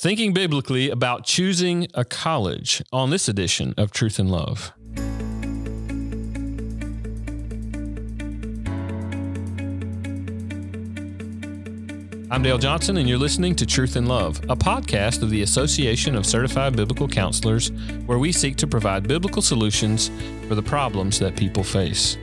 thinking biblically about choosing a college on this edition of Truth and Love. I'm Dale Johnson, and you're listening to Truth and Love, a podcast of the Association of Certified Biblical Counselors, where we seek to provide biblical solutions for the problems that people face.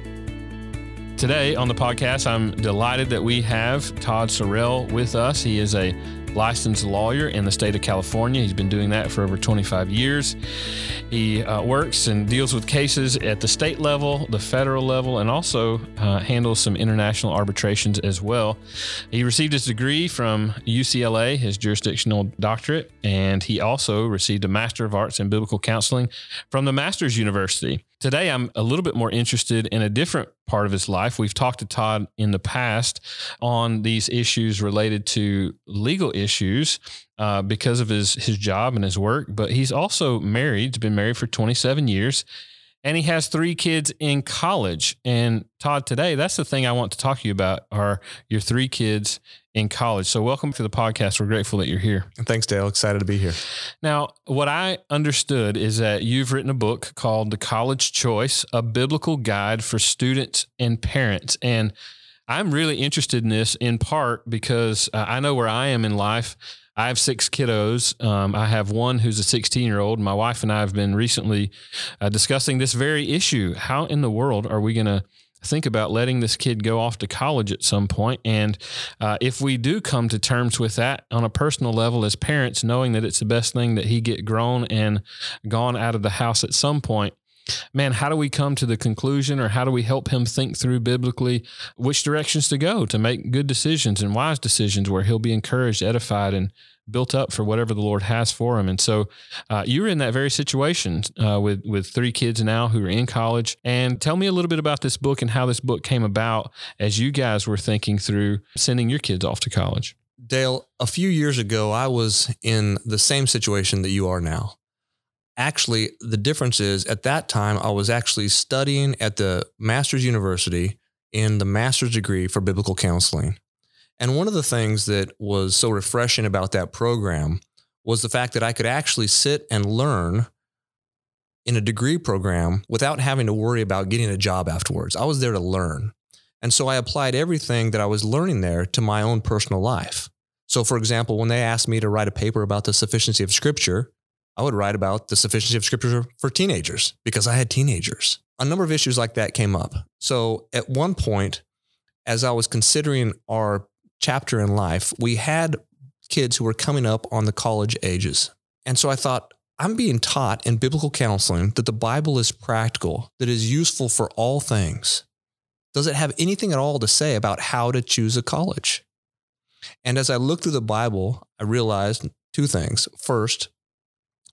Today on the podcast, I'm delighted that we have Todd Sorrell with us. He is a licensed lawyer in the state of California. He's been doing that for over 25 years. He uh, works and deals with cases at the state level, the federal level, and also uh, handles some international arbitrations as well. He received his degree from UCLA, his jurisdictional doctorate, and he also received a Master of Arts in Biblical Counseling from the Master's University. Today, I'm a little bit more interested in a different part of his life. We've talked to Todd in the past on these issues related to legal issues uh, because of his his job and his work. But he's also married. He's been married for 27 years, and he has three kids in college. And Todd, today, that's the thing I want to talk to you about: are your three kids in college. So, welcome to the podcast. We're grateful that you're here. Thanks, Dale. Excited to be here. Now, what I understood is that you've written a book called The College Choice A Biblical Guide for Students and Parents. And I'm really interested in this in part because uh, I know where I am in life. I have six kiddos. Um, I have one who's a 16 year old. My wife and I have been recently uh, discussing this very issue. How in the world are we going to think about letting this kid go off to college at some point. And uh, if we do come to terms with that on a personal level as parents, knowing that it's the best thing that he get grown and gone out of the house at some point, man, how do we come to the conclusion or how do we help him think through biblically which directions to go to make good decisions and wise decisions where he'll be encouraged, edified, and built up for whatever the Lord has for him. And so uh, you were in that very situation uh, with with three kids now who are in college. And tell me a little bit about this book and how this book came about as you guys were thinking through sending your kids off to college. Dale, a few years ago, I was in the same situation that you are now. Actually, the difference is at that time, I was actually studying at the Master's University in the master's degree for biblical counseling. And one of the things that was so refreshing about that program was the fact that I could actually sit and learn in a degree program without having to worry about getting a job afterwards. I was there to learn. And so I applied everything that I was learning there to my own personal life. So, for example, when they asked me to write a paper about the sufficiency of Scripture, I would write about the sufficiency of Scripture for teenagers because I had teenagers. A number of issues like that came up. So, at one point, as I was considering our chapter in life, we had kids who were coming up on the college ages. And so I thought, I'm being taught in biblical counseling that the Bible is practical, that is useful for all things. Does it have anything at all to say about how to choose a college? And as I looked through the Bible, I realized two things. First,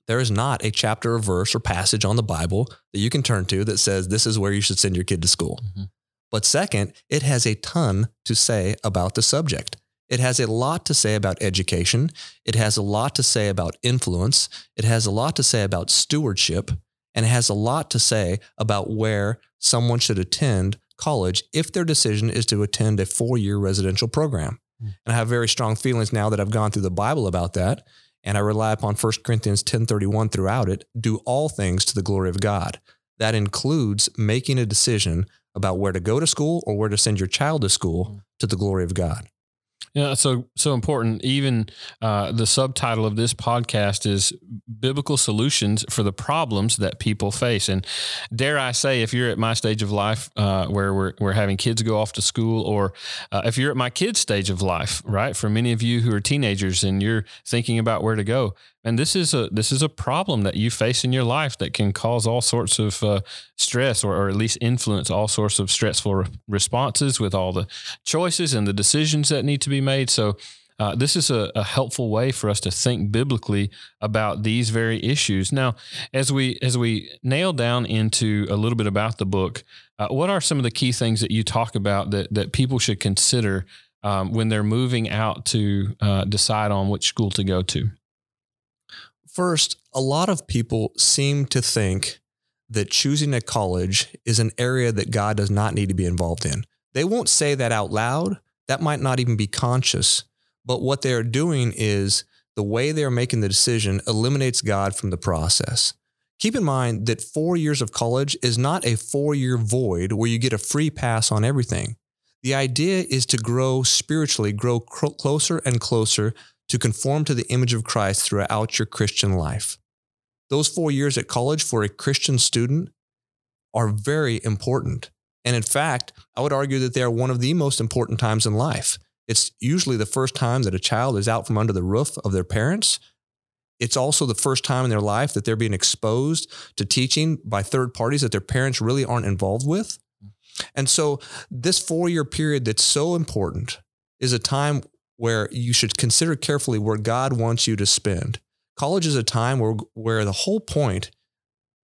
there is not a chapter or verse or passage on the Bible that you can turn to that says this is where you should send your kid to school. Mm-hmm. But second, it has a ton to say about the subject. It has a lot to say about education. It has a lot to say about influence. It has a lot to say about stewardship. And it has a lot to say about where someone should attend college if their decision is to attend a four year residential program. Mm. And I have very strong feelings now that I've gone through the Bible about that. And I rely upon 1 Corinthians 10:31 throughout it, do all things to the glory of God. That includes making a decision about where to go to school or where to send your child to school mm. to the glory of God. Yeah, so so important. Even uh, the subtitle of this podcast is "Biblical Solutions for the Problems That People Face." And dare I say, if you're at my stage of life, uh, where we're we're having kids go off to school, or uh, if you're at my kids' stage of life, right? For many of you who are teenagers and you're thinking about where to go, and this is a this is a problem that you face in your life that can cause all sorts of uh, stress or, or at least influence all sorts of stressful re- responses with all the choices and the decisions that need to be made so uh, this is a, a, helpful way for us to think biblically about these very issues. Now, as we as we nail down into a little bit about the book, uh, what are some of the key things that you talk about that that people should consider um, when they're moving out to uh, decide on which school to go to? First, a lot of people seem to think that choosing a college is an area that God does not need to be involved in. They won't say that out loud. That might not even be conscious. But what they're doing is the way they are making the decision eliminates God from the process. Keep in mind that four years of college is not a four year void where you get a free pass on everything. The idea is to grow spiritually, grow closer and closer to conform to the image of Christ throughout your Christian life. Those four years at college for a Christian student are very important. And in fact, I would argue that they are one of the most important times in life. It's usually the first time that a child is out from under the roof of their parents. It's also the first time in their life that they're being exposed to teaching by third parties that their parents really aren't involved with. And so, this four year period that's so important is a time where you should consider carefully where God wants you to spend. College is a time where, where the whole point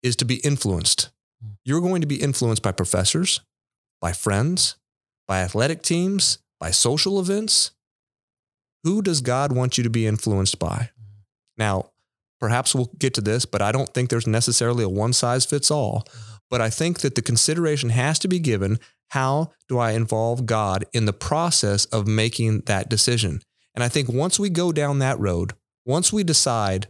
is to be influenced. Hmm. You're going to be influenced by professors, by friends, by athletic teams, by social events. Who does God want you to be influenced by? Now, perhaps we'll get to this, but I don't think there's necessarily a one size fits all. But I think that the consideration has to be given how do I involve God in the process of making that decision? And I think once we go down that road, once we decide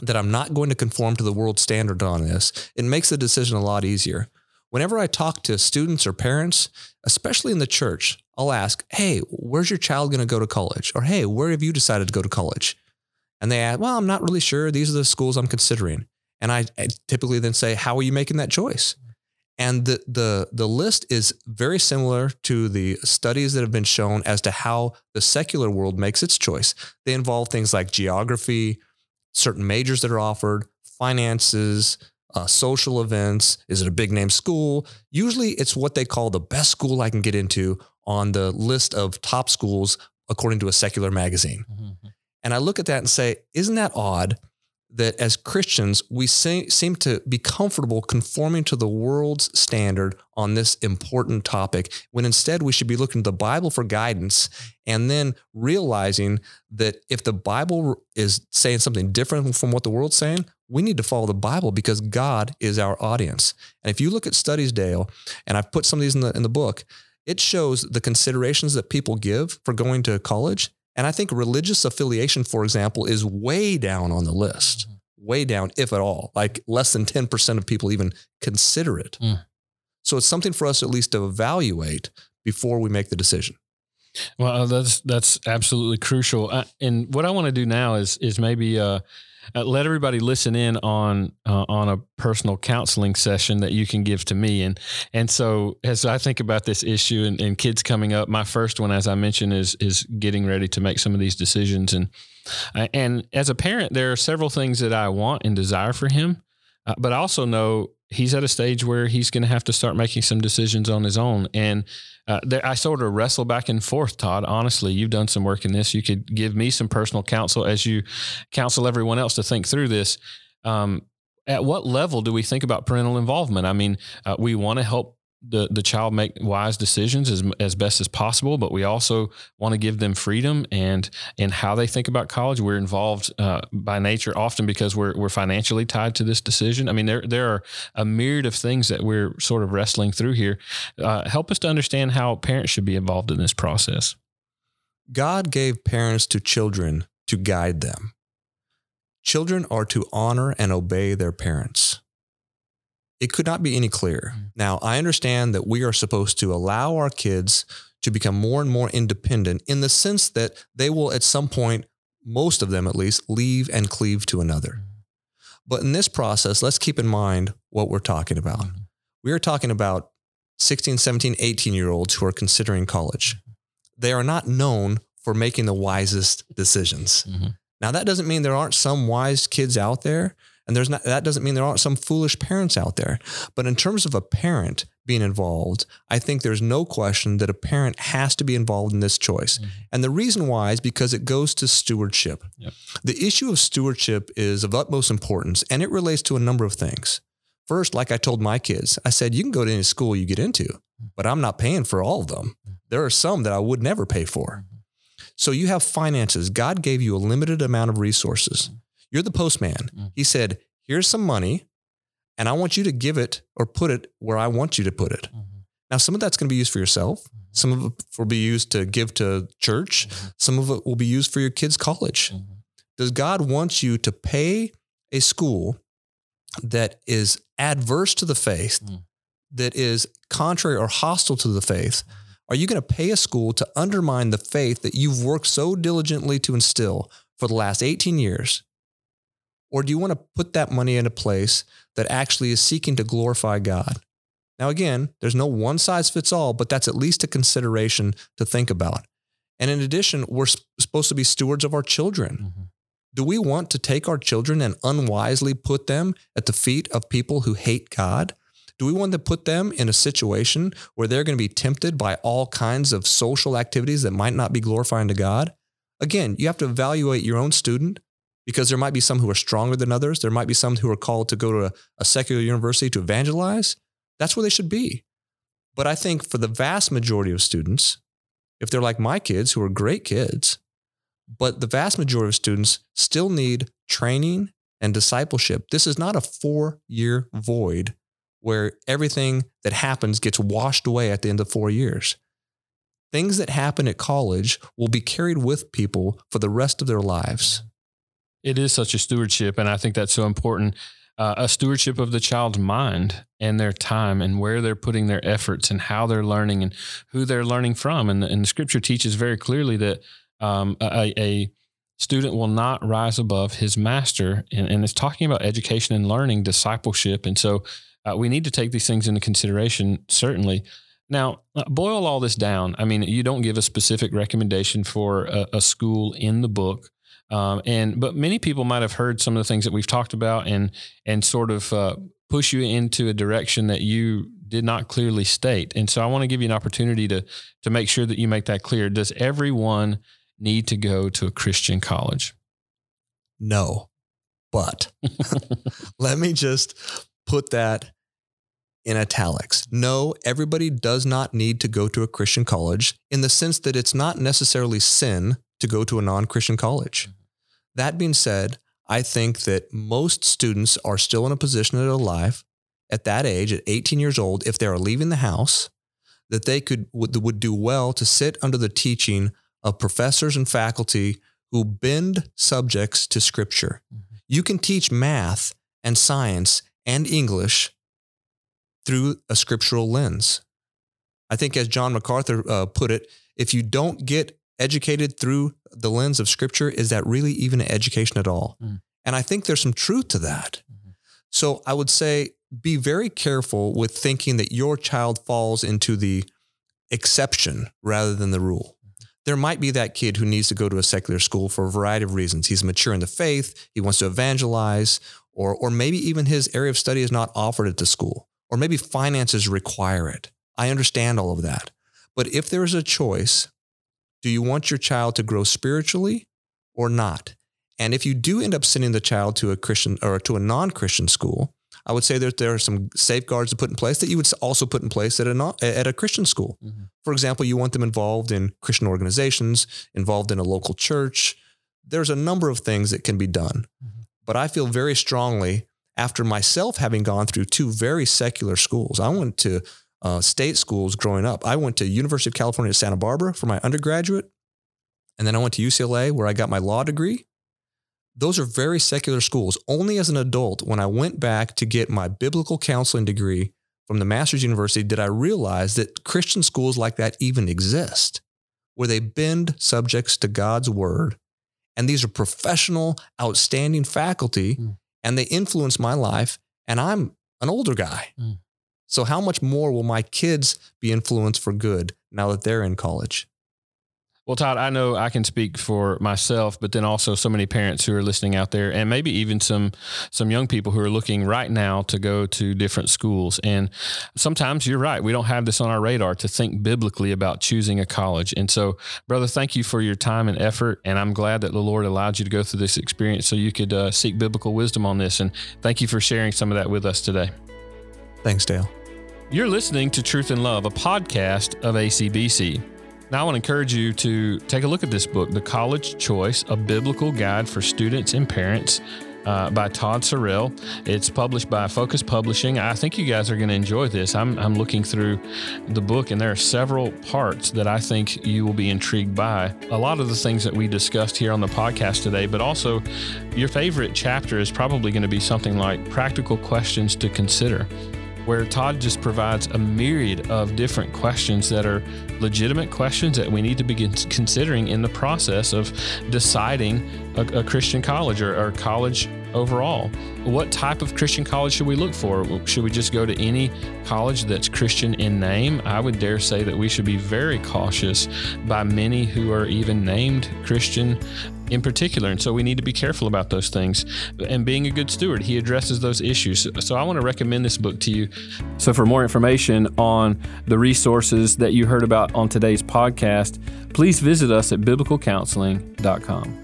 that I'm not going to conform to the world standard on this, it makes the decision a lot easier. Whenever I talk to students or parents, especially in the church, I'll ask, Hey, where's your child going to go to college? Or Hey, where have you decided to go to college? And they ask, Well, I'm not really sure. These are the schools I'm considering. And I, I typically then say, How are you making that choice? And the, the, the list is very similar to the studies that have been shown as to how the secular world makes its choice. They involve things like geography, certain majors that are offered, finances, uh, social events. Is it a big name school? Usually it's what they call the best school I can get into on the list of top schools according to a secular magazine. Mm-hmm. And I look at that and say, isn't that odd that as Christians, we say, seem to be comfortable conforming to the world's standard on this important topic, when instead we should be looking to the Bible for guidance and then realizing that if the Bible is saying something different from what the world's saying, we need to follow the Bible because God is our audience. And if you look at studies, Dale, and I've put some of these in the, in the book, it shows the considerations that people give for going to college and I think religious affiliation, for example, is way down on the list, mm-hmm. way down, if at all. Like less than 10% of people even consider it. Mm. So it's something for us at least to evaluate before we make the decision. Well, that's that's absolutely crucial. Uh, and what I want to do now is is maybe uh, uh, let everybody listen in on uh, on a personal counseling session that you can give to me. And and so as I think about this issue and, and, kids coming up my first one as I mentioned is is getting ready to make some of these decisions. And uh, and as a parent there are several things that I want and desire for him uh, but I also know he's at a stage where he's going to have to start making some decisions on his own. And uh, there, I sort of wrestle back and forth, Todd. Honestly, you've done some work in this. You could give me some personal counsel as you counsel everyone else to think through this. Um, at what level do we think about parental involvement? I mean, uh, we want to help the the child make wise decisions as as best as possible, but we also want to give them freedom and and how they think about college. We're involved uh, by nature often because we're we're financially tied to this decision. I mean, there there are a myriad of things that we're sort of wrestling through here. Uh, help us to understand how parents should be involved in this process. God gave parents to children to guide them. Children are to honor and obey their parents. It could not be any clearer. Mm. Now, I understand that we are supposed to allow our kids to become more and more independent in the sense that they will, at some point, most of them at least, leave and cleave to another. Mm. But in this process, let's keep in mind what we're talking about. Mm-hmm. We are talking about 16, 17, 18 year olds who are considering college. Mm-hmm. They are not known for making the wisest decisions. Mm-hmm. Now, that doesn't mean there aren't some wise kids out there, and there's not, that doesn't mean there aren't some foolish parents out there. But in terms of a parent being involved, I think there's no question that a parent has to be involved in this choice. Mm-hmm. And the reason why is because it goes to stewardship. Yep. The issue of stewardship is of utmost importance and it relates to a number of things. First, like I told my kids, I said, you can go to any school you get into, mm-hmm. but I'm not paying for all of them. Mm-hmm. There are some that I would never pay for. Mm-hmm. So you have finances. God gave you a limited amount of resources. Mm-hmm. You're the postman. Mm. He said, Here's some money, and I want you to give it or put it where I want you to put it. Mm-hmm. Now, some of that's going to be used for yourself. Mm-hmm. Some of it will be used to give to church. Mm-hmm. Some of it will be used for your kids' college. Mm-hmm. Does God want you to pay a school that is adverse to the faith, Mm. that is contrary or hostile to the faith? Are you going to pay a school to undermine the faith that you've worked so diligently to instill for the last 18 years? Or do you want to put that money in a place that actually is seeking to glorify God? Now, again, there's no one size fits all, but that's at least a consideration to think about. And in addition, we're supposed to be stewards of our children. Mhm. Do we want to take our children and unwisely put them at the feet of people who hate God? Do we want to put them in a situation where they're going to be tempted by all kinds of social activities that might not be glorifying to God? Again, you have to evaluate your own student because there might be some who are stronger than others. There might be some who are called to go to a, a secular university to evangelize. That's where they should be. But I think for the vast majority of students, if they're like my kids who are great kids, but the vast majority of students still need training and discipleship. This is not a four year void where everything that happens gets washed away at the end of four years. Things that happen at college will be carried with people for the rest of their lives. It is such a stewardship, and I think that's so important. Uh, a stewardship of the child's mind and their time and where they're putting their efforts and how they're learning and who they're learning from. And, and the scripture teaches very clearly that um, a, a student will not rise above his master. And, and it's talking about education and learning, discipleship. And so uh, we need to take these things into consideration, certainly. Now, uh, boil all this down. I mean, you don't give a specific recommendation for a, a school in the book. Um, and but many people might have heard some of the things that we've talked about and and sort of uh, push you into a direction that you did not clearly state. And so I want to give you an opportunity to to make sure that you make that clear. Does everyone need to go to a Christian college? No. But let me just put that in italics. No, everybody does not need to go to a Christian college in the sense that it's not necessarily sin to go to a non Christian college. That being said, I think that most students are still in a position in their life at that age, at 18 years old, if they are leaving the house, that they could would, would do well to sit under the teaching of professors and faculty who bend subjects to scripture. You can teach math and science and English through a scriptural lens. I think, as John MacArthur uh, put it, if you don't get educated through the lens of scripture, is that really even an education at all? Mm. And I think there's some truth to that. Mhm. So I would say be very careful with thinking that your child falls into the exception rather than the rule. There might be that kid who needs to go to a secular school for a variety of reasons. He's mature in the faith, he wants to evangelize, or, or maybe even his area of study is not offered at the school, or maybe finances require it. I understand all of that. But if there is a choice, do you want your child to grow spiritually or not? And if you do end up sending the child to a Christian or to a non-Christian school, I would say that there are some safeguards to put in place that you would also put in place at a non, at a Christian school. Mhm. For example, you want them involved in Christian organizations, involved in a local church. There's a number of things that can be done. Mhm. But I feel very strongly after myself having gone through two very secular schools. I went to uh, state schools growing up. I went to University of California at Santa Barbara for my undergraduate, and then I went to UCLA where I got my law degree. Those are very secular schools. Only as an adult, when I went back to get my biblical counseling degree from the Master's University, did I realize that Christian schools like that even exist, where they bend subjects to God's word. And these are professional, outstanding faculty, Mm. and they influence my life. And I'm an older guy. Mm. So, how much more will my kids be influenced for good now that they're in college? Well, Todd, I know I can speak for myself, but then also so many parents who are listening out there, and maybe even some some young people who are looking right now to go to different schools. And sometimes you're right; we don't have this on our radar to think biblically about choosing a college. And so, brother, thank you for your time and effort, and I'm glad that the Lord allowed you to go through this experience so you could uh, seek biblical wisdom on this. And thank you for sharing some of that with us today. Thanks, Dale. You're listening to Truth and Love, a podcast of ACBC. Now, I want to encourage you to take a look at this book, The College Choice, a biblical guide for students and parents. uh, by Todd Sorrell. It's published by Focus Publishing. I think you guys are going to enjoy this. I'm, I'm looking through the book, and there are several parts that I think you will be intrigued by. A lot of the things that we discussed here on the podcast today, but also your favorite chapter is probably going to be something like practical questions to consider where Todd just provides a myriad of different questions that are legitimate questions that we need to begin considering in the process of deciding a, a Christian college or, or college overall. What type of Christian college should we look for? Should we just go to any college that's Christian in name? I would dare say that we should be very cautious by many who are even named Christian in particular. And so we need to be careful about those things. And being a good steward, he addresses those issues. So I want to recommend this book to you. So for more information on the resources that you heard about on today's podcast, please visit us at biblicalcounseling.com.